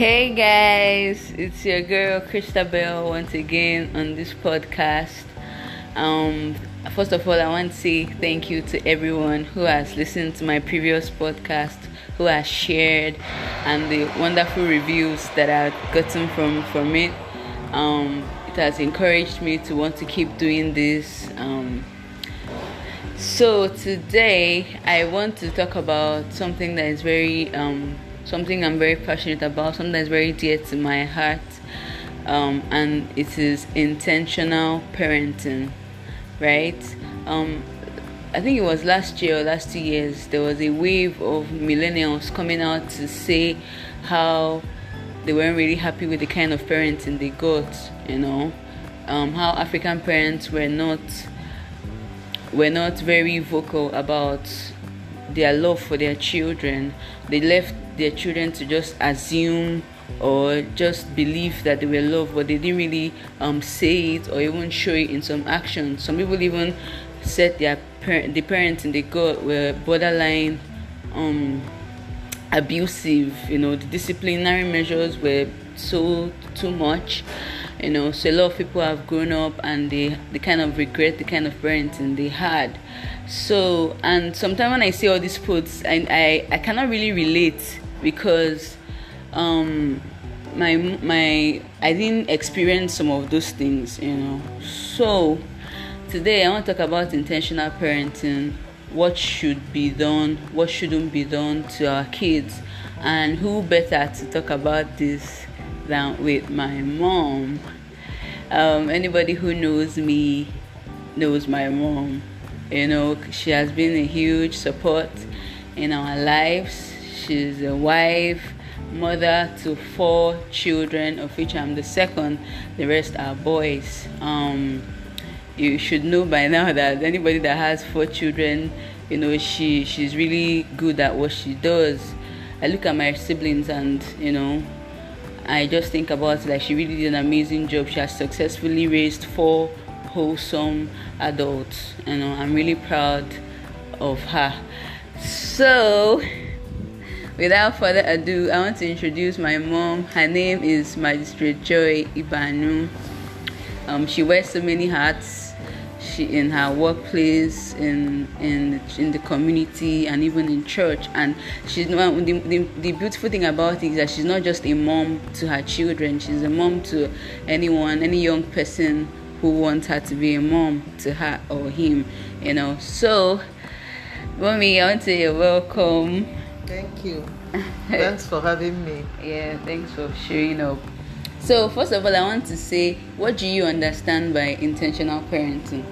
Hey guys, it's your girl Christabel once again on this podcast. Um, first of all, I want to say thank you to everyone who has listened to my previous podcast, who has shared, and the wonderful reviews that I've gotten from from it. Um, it has encouraged me to want to keep doing this. Um, so today, I want to talk about something that is very um, something I'm very passionate about, something that's very dear to my heart, um, and it is intentional parenting, right? Um, I think it was last year or last two years, there was a wave of millennials coming out to say how they weren't really happy with the kind of parenting they got, you know, um, how African parents were not were not very vocal about their love for their children. They left their children to just assume or just believe that they were loved, but they didn't really um, say it or even show it in some action. Some people even said their parent, the parenting they got were borderline um, abusive. You know, the disciplinary measures were so too much. You know, so a lot of people have grown up and they they kind of regret the kind of parenting they had. So, and sometimes when I see all these quotes, I I, I cannot really relate because um my my I didn't experience some of those things, you know. So today I want to talk about intentional parenting, what should be done, what shouldn't be done to our kids, and who better to talk about this than with my mom. Um, anybody who knows me knows my mom. You know, she has been a huge support in our lives She's a wife, mother to four children, of which I'm the second. The rest are boys. Um, you should know by now that anybody that has four children, you know, she she's really good at what she does. I look at my siblings and you know, I just think about like she really did an amazing job. She has successfully raised four wholesome adults. Know, I'm really proud of her. So Without further ado, I want to introduce my mom. Her name is Magistrate Joy Ibanu. Um, she wears so many hats. She in her workplace, in in in the community, and even in church. And she's not, the, the the beautiful thing about it is that she's not just a mom to her children. She's a mom to anyone, any young person who wants her to be a mom to her or him. You know. So, mommy, I want to say welcome Thank you. thanks for having me. Yeah, thanks for sharing up. So, first of all, I want to say, what do you understand by intentional parenting?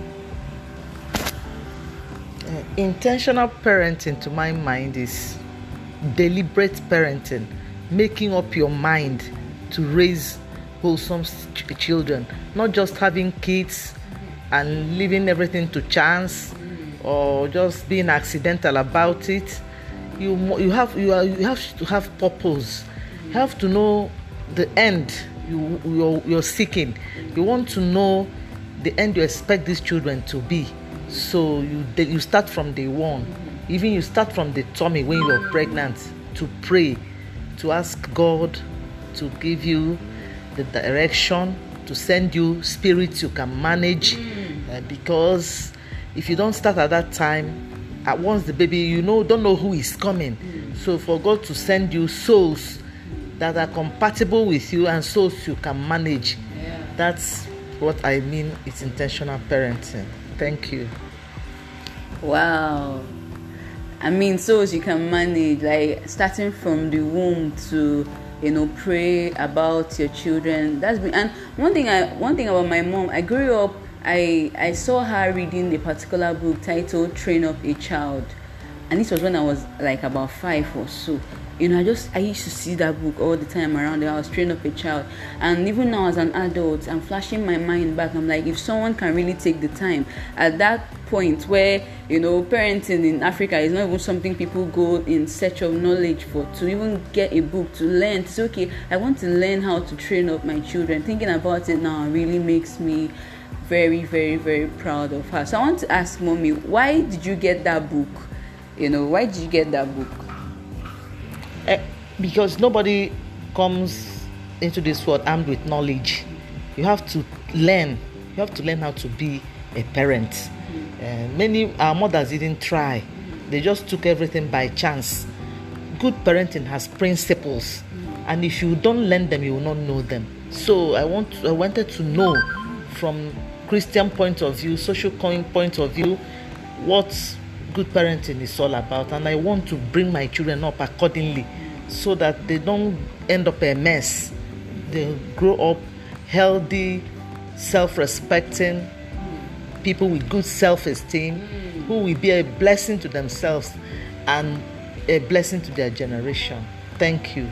Uh, intentional parenting, to my mind, is deliberate parenting, making up your mind to raise wholesome ch- children, not just having kids and leaving everything to chance or just being accidental about it. You you have you are you have to have purpose. You have to know the end you you're, you're seeking. You want to know the end you expect these children to be. So you you start from day one. Even you start from the tummy when you're pregnant to pray to ask god to give you the direction to send you spirits you can manage. Uh, because if you don't start at that time at once the baby you know don't know who is coming. Mm. so for god to send you souls that are compatible with you and so you can manage. Yeah. that's what i mean it's intentional parenting. Thank you. Wow. I mean so you can manage like starting from the womb to you know pray about your children. That's been and one thing i one thing about my mom i grew up I I saw her reading a particular book titled Train Up a Child, and this was when I was like about five or so. You know, I just I used to see that book all the time around I was Train Up a Child, and even now as an adult, I'm flashing my mind back. I'm like, if someone can really take the time at that point where you know parenting in Africa is not even something people go in search of knowledge for to even get a book to learn say okay I want to learn how to train up my children thinking about it now really makes me very, very, very proud of her. So I want to ask mommy, why did you get that book? You know, why did you get that book? Uh, because nobody comes into this world armed with knowledge. You have to learn. You have to learn how to be a parent. Uh, many our mothers didn't try. They just took everything by chance. Good parenting has principles, and if you don't learn them, you will not know them. So I want I wanted to know from Christian point of view, social point of view, what good parenting is all about, and I want to bring my children up accordingly, so that they don't end up a mess. They grow up healthy, self-respecting people with good self-esteem who will be a blessing to themselves and a blessing to their generation. Thank you.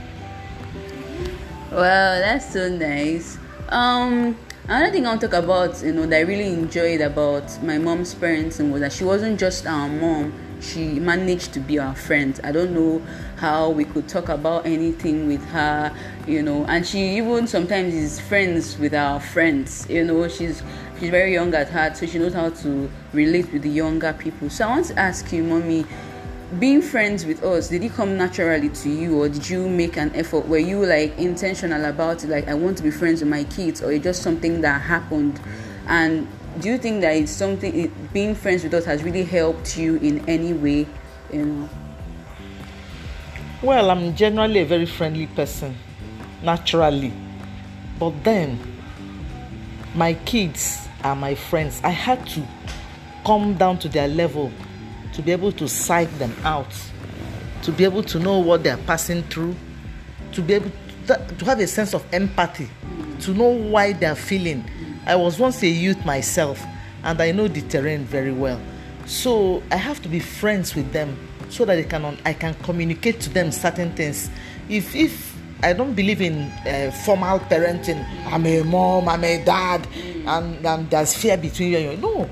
well that's so nice. Um, another thing I want to talk about, you know, that I really enjoyed about my mom's parenting was that she wasn't just our mom. She managed to be our friend. I don't know how we could talk about anything with her, you know, and she even sometimes is friends with our friends. You know, she's she's very young at heart, so she knows how to relate with the younger people. So I want to ask you, mommy, being friends with us did it come naturally to you or did you make an effort? Were you like intentional about it like i want to be friends with my kids or it just something that happened? And do you think that it's something it, being friends with us has really helped you in any way you know? Well i'm generally a very friendly person naturally. But then my kids are my friends. I had to come down to their level to be able to psych them out, to be able to know what they're passing through, to be able to, to have a sense of empathy, to know why they're feeling. I was once a youth myself, and I know the terrain very well. So I have to be friends with them so that I can I can communicate to them certain things. If if I don't believe in uh, formal parenting, I'm a mom, I'm a dad, and, and there's fear between you and you. No,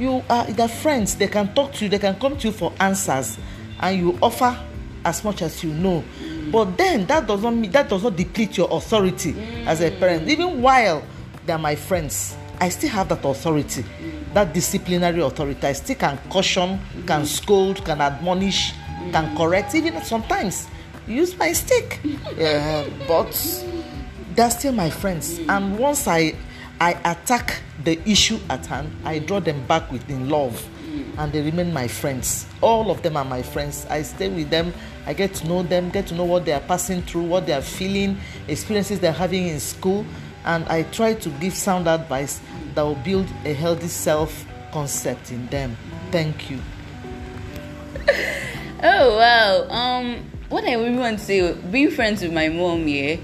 you are their friends. They can talk to you. They can come to you for answers. And you offer as much as you know. But then that does not mean that does not deplete your authority as a parent. Even while they are my friends i still have that authority that disciplinary authority. I still can caution can scold can admonish can correct. Even sometimes use my stick. Uh, but they're still my friends. And once i I attack the issue at hand, I draw them back within love, and they remain my friends. All of them are my friends. I stay with them, I get to know them, get to know what they are passing through, what they are feeling, experiences they're having in school, and I try to give sound advice that will build a healthy self concept in them. Thank you. oh wow. Um what I really want to say being friends with my mom, yeah,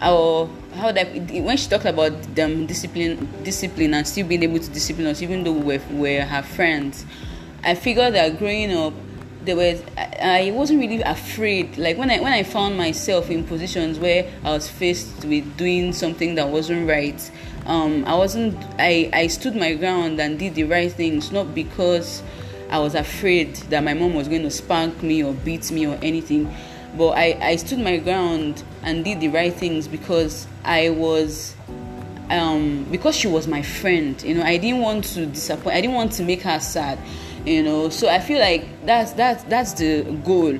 our how that when she talked about them discipline discipline and still being able to discipline us even though we were, her friends i figured that growing up there was I, I wasn't really afraid. Like when i when i found myself in positions where i was faced with doing something that wasn't right um, i wasn't i i stood my ground and did the right things not because i was afraid that my mom was going to spank me or beat me or anything but I, I stood my ground and did the right things because I was um, because she was my friend you know. I didn't want to disappoint I didn't want to make her sad you know. So I feel like that's that's that's the goal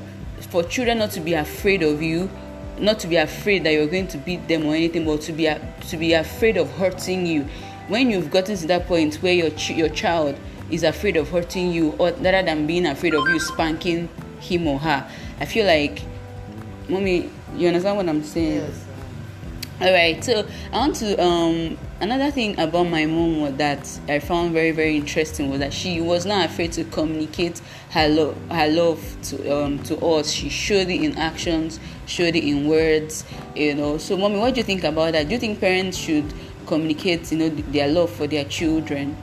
for children not to be afraid of you not to be afraid that you're going to beat them or anything but to be to be afraid of hurting you. When you've gotten to that point where your your child is afraid of hurting you or rather than being afraid of you spanking him or her I feel like mommy you understand what i'm saying? Yes. all right so i want to um another thing about my mom was that i found very very interesting was that she was not afraid to communicate her love her love to um to us. She showed it in actions showed it in words you know. So mommy what do you think about that? Do you think parents should communicate you know their love for their children?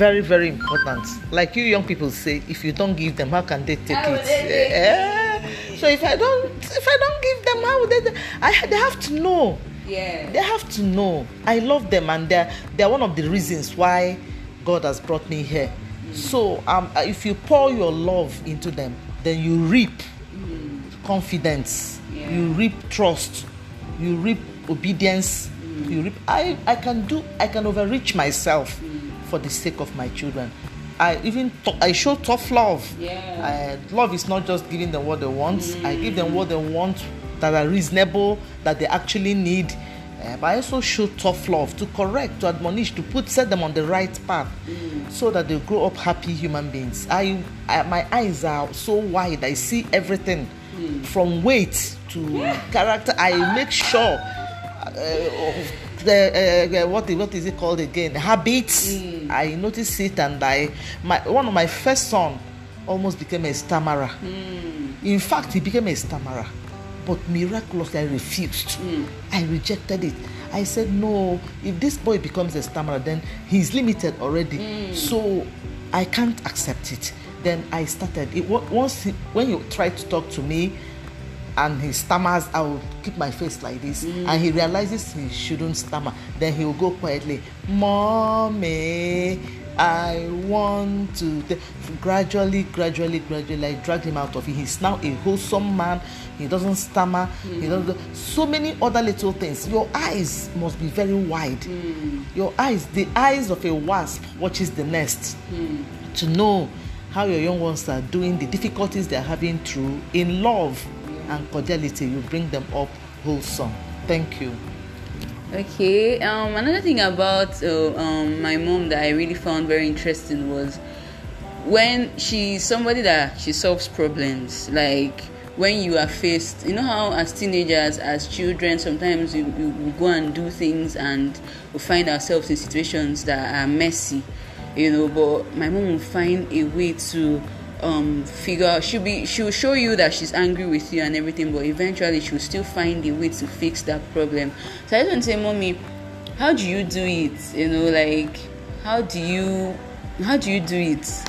Very, very important. Like you young people say, if you don't give them, how can they take How it? So if I don't, if I don't give them, how would they? I they have to know. yeah They have to know. I love them, and they're they're one of the reasons why God has brought me here. Mm. So um, uh, if you pour your love into them, then you reap mm. confidence. Yeah. You reap trust. You reap obedience. Mm. You reap. I I can do. I can overreach myself for the sake of my children. I even t- I show tough love. Yeah. I, love is not just giving them what they want. I give them what they want that are reasonable, that they actually need. Uh, but I also show tough love to correct, to admonish, to put set them on the right path, mm. so that they grow up happy human beings. I, I, my eyes are so wide; I see everything, mm. from weight to character. I make sure. Uh, the uh, what what is it called again? Habits. Mm. I notice it, and I my one of my first son almost became a stammerer. Mm. In fact, he became a stammerer, but miraculously I refused. Mm. I rejected it. I said, no. If this boy becomes a stammerer, then he's limited already. Mm. So I can't accept it. Then I started. It once he, when you try to talk to me and he stammers, I will keep my face like this. Mm. And he realizes he shouldn't stammer. Then he will go quietly, Mommy, I want to. Gradually, gradually, gradually, I dragged him out of it. He's now a wholesome man. He doesn't stammer. Mm. He doesn't. So many other little things. Your eyes must be very wide. Mm. Your eyes, the eyes of a wasp watches the nest mm. to know how your young ones are doing, the difficulties they're having through in love and cordiality, you bring them up wholesome. Thank you. Okay. Um, another thing about uh, um, my mom that I really found very interesting was when she's somebody that she solves problems. Like when you are faced, you know how as teenagers, as children, sometimes we, we, we go and do things and we find ourselves in situations that are messy. You know, but my mom will find a way to um, figure she'll be she'll show you that she's angry with you and everything but eventually she'll still find a way to fix that problem. So i don't say mommy how do you do it? You know like how do you how do you do it?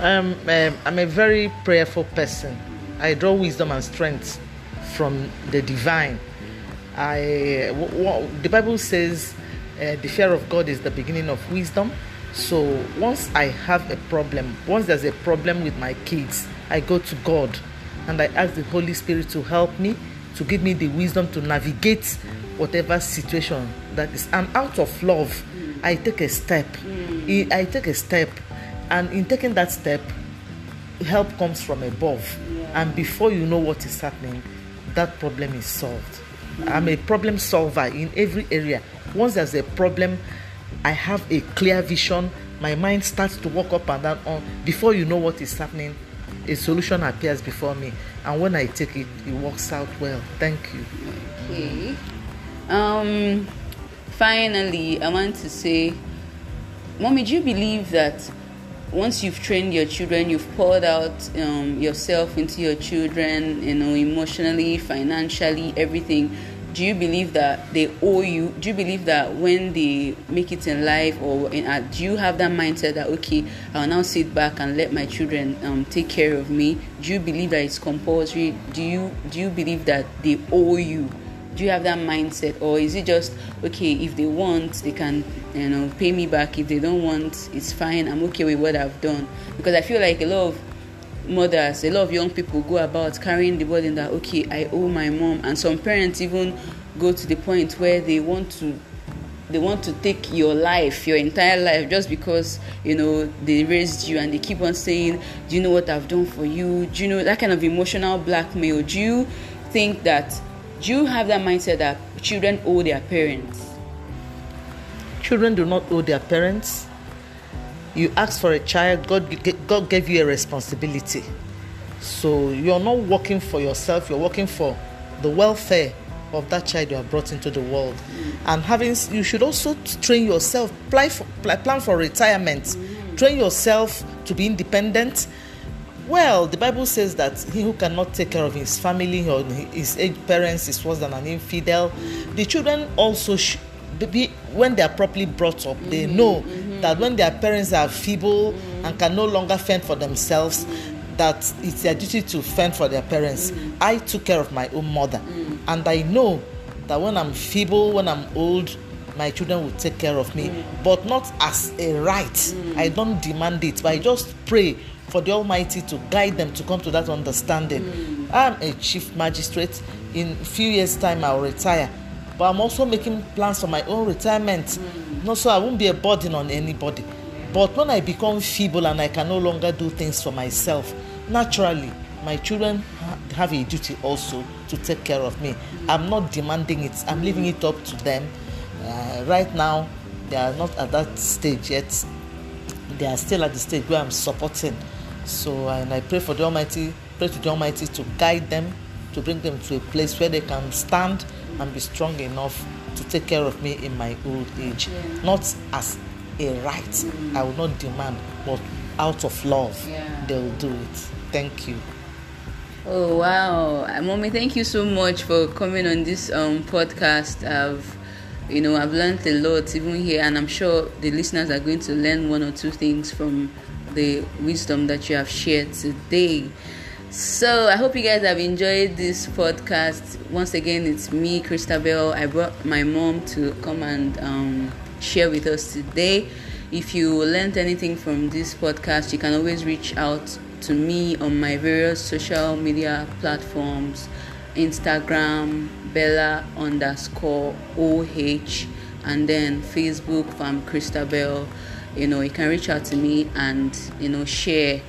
Um, um, i'm a very prayerful person. I draw wisdom and strength from the divine. I w- w- the bible says uh, the fear of god is the beginning of wisdom so once I have a problem, once there's a problem with my kids, I go to God and I ask the Holy Spirit to help me, to give me the wisdom to navigate whatever situation that is. And out of love, I take a step. I take a step. And in taking that step, help comes from above. And before you know what is happening, that problem is solved. I'm a problem solver in every area. Once there's a problem, I have a clear vision. My mind starts to walk up and down. On before you know what is happening, a solution appears before me, and when I take it, it works out well. Thank you. Okay. Um. Finally, I want to say, mommy, do you believe that once you've trained your children, you've poured out um, yourself into your children, you know, emotionally, financially, everything do you believe that they owe you do you believe that when they make it in life or in uh, do you have that mindset that okay i'll now sit back and let my children um, take care of me? Do you believe that it's compulsory? Do you do you believe that they owe you? Do you have that mindset? Or is it just okay if they want they can you know pay me back. If they don't want it's fine. I'm okay with what i've done. Because i feel like a lot of mothers a lot of young people go about carrying the burden that okay i owe my mom. And some parents even go to the point where they want to they want to take your life your entire life just because you know they raised you and they keep on saying do you know what i've done for you? Do you know that kind of emotional blackmail. Do you think that do you have that mindset that children owe their parents? Children do not owe their parents you ask for a child, God, God gave you a responsibility. So you're not working for yourself, you're working for the welfare of that child you have brought into the world. And having, you should also train yourself, plan for, plan for retirement, train yourself to be independent. Well, the Bible says that he who cannot take care of his family or his aged parents is worse than an infidel. The children also should be, when they are properly brought up, they mm-hmm. know mm-hmm. That when their parents are feeble mm. and can no longer fend for themselves, that it's their duty to fend for their parents. Mm. I took care of my own mother, and I know that when I'm feeble, when I'm old, my children will take care of me, but not as a right. I don't demand it, but I just pray for the Almighty to guide them to come to that understanding. I'm a chief magistrate. In a few years' time, I'll retire, but I'm also making plans for my own retirement. No so i won't be a burden on anybody. But when i become feeble and i can no longer do things for myself naturally my children have a duty also to take care of me. I'm not demanding it. I'm leaving it up to them. Uh, right now they are not at that stage yet. They are still at the stage where i'm supporting. So and i pray for the almighty pray to the almighty to guide them to bring them to a place where they can stand and be strong enough to take care of me in my old age yeah. not as a right mm. i will not demand but out of love yeah. they will do it thank you oh wow mommy thank you so much for coming on this um, podcast i've you know i've learned a lot even here and i'm sure the listeners are going to learn one or two things from the wisdom that you have shared today so I hope you guys have enjoyed this podcast. Once again, it's me, Christabel. I brought my mom to come and um, share with us today. If you learned anything from this podcast, you can always reach out to me on my various social media platforms Instagram, Bella underscore OH, and then Facebook, from Christabel. You know, you can reach out to me and, you know, share.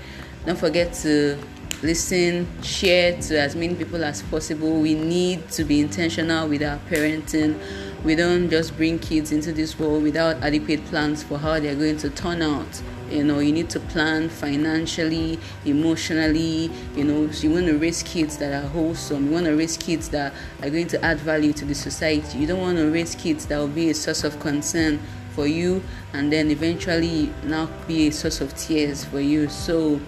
Don't forget to listen, share to as many people as possible. We need to be intentional with our parenting. We don't just bring kids into this world without adequate plans for how they're going to turn out. You know, you need to plan financially, emotionally. You know, so you want to raise kids that are wholesome. You want to raise kids that are going to add value to the society. You don't want to raise kids that will be a source of concern for you and then eventually now be a source of tears for you. So,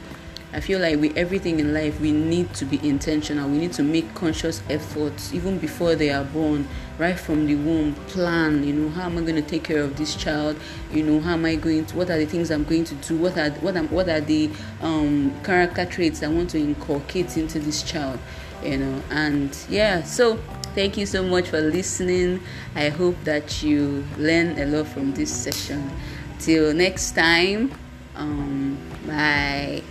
I feel like with everything in life, we need to be intentional. We need to make conscious efforts even before they are born, right from the womb. Plan, you know, how am I going to take care of this child? You know, how am I going to? What are the things I'm going to do? What are what am what are the um, character traits I want to inculcate into this child? You know, and yeah, so thank you so much for listening. I hope that you learn a lot from this session. Till next time, um, bye.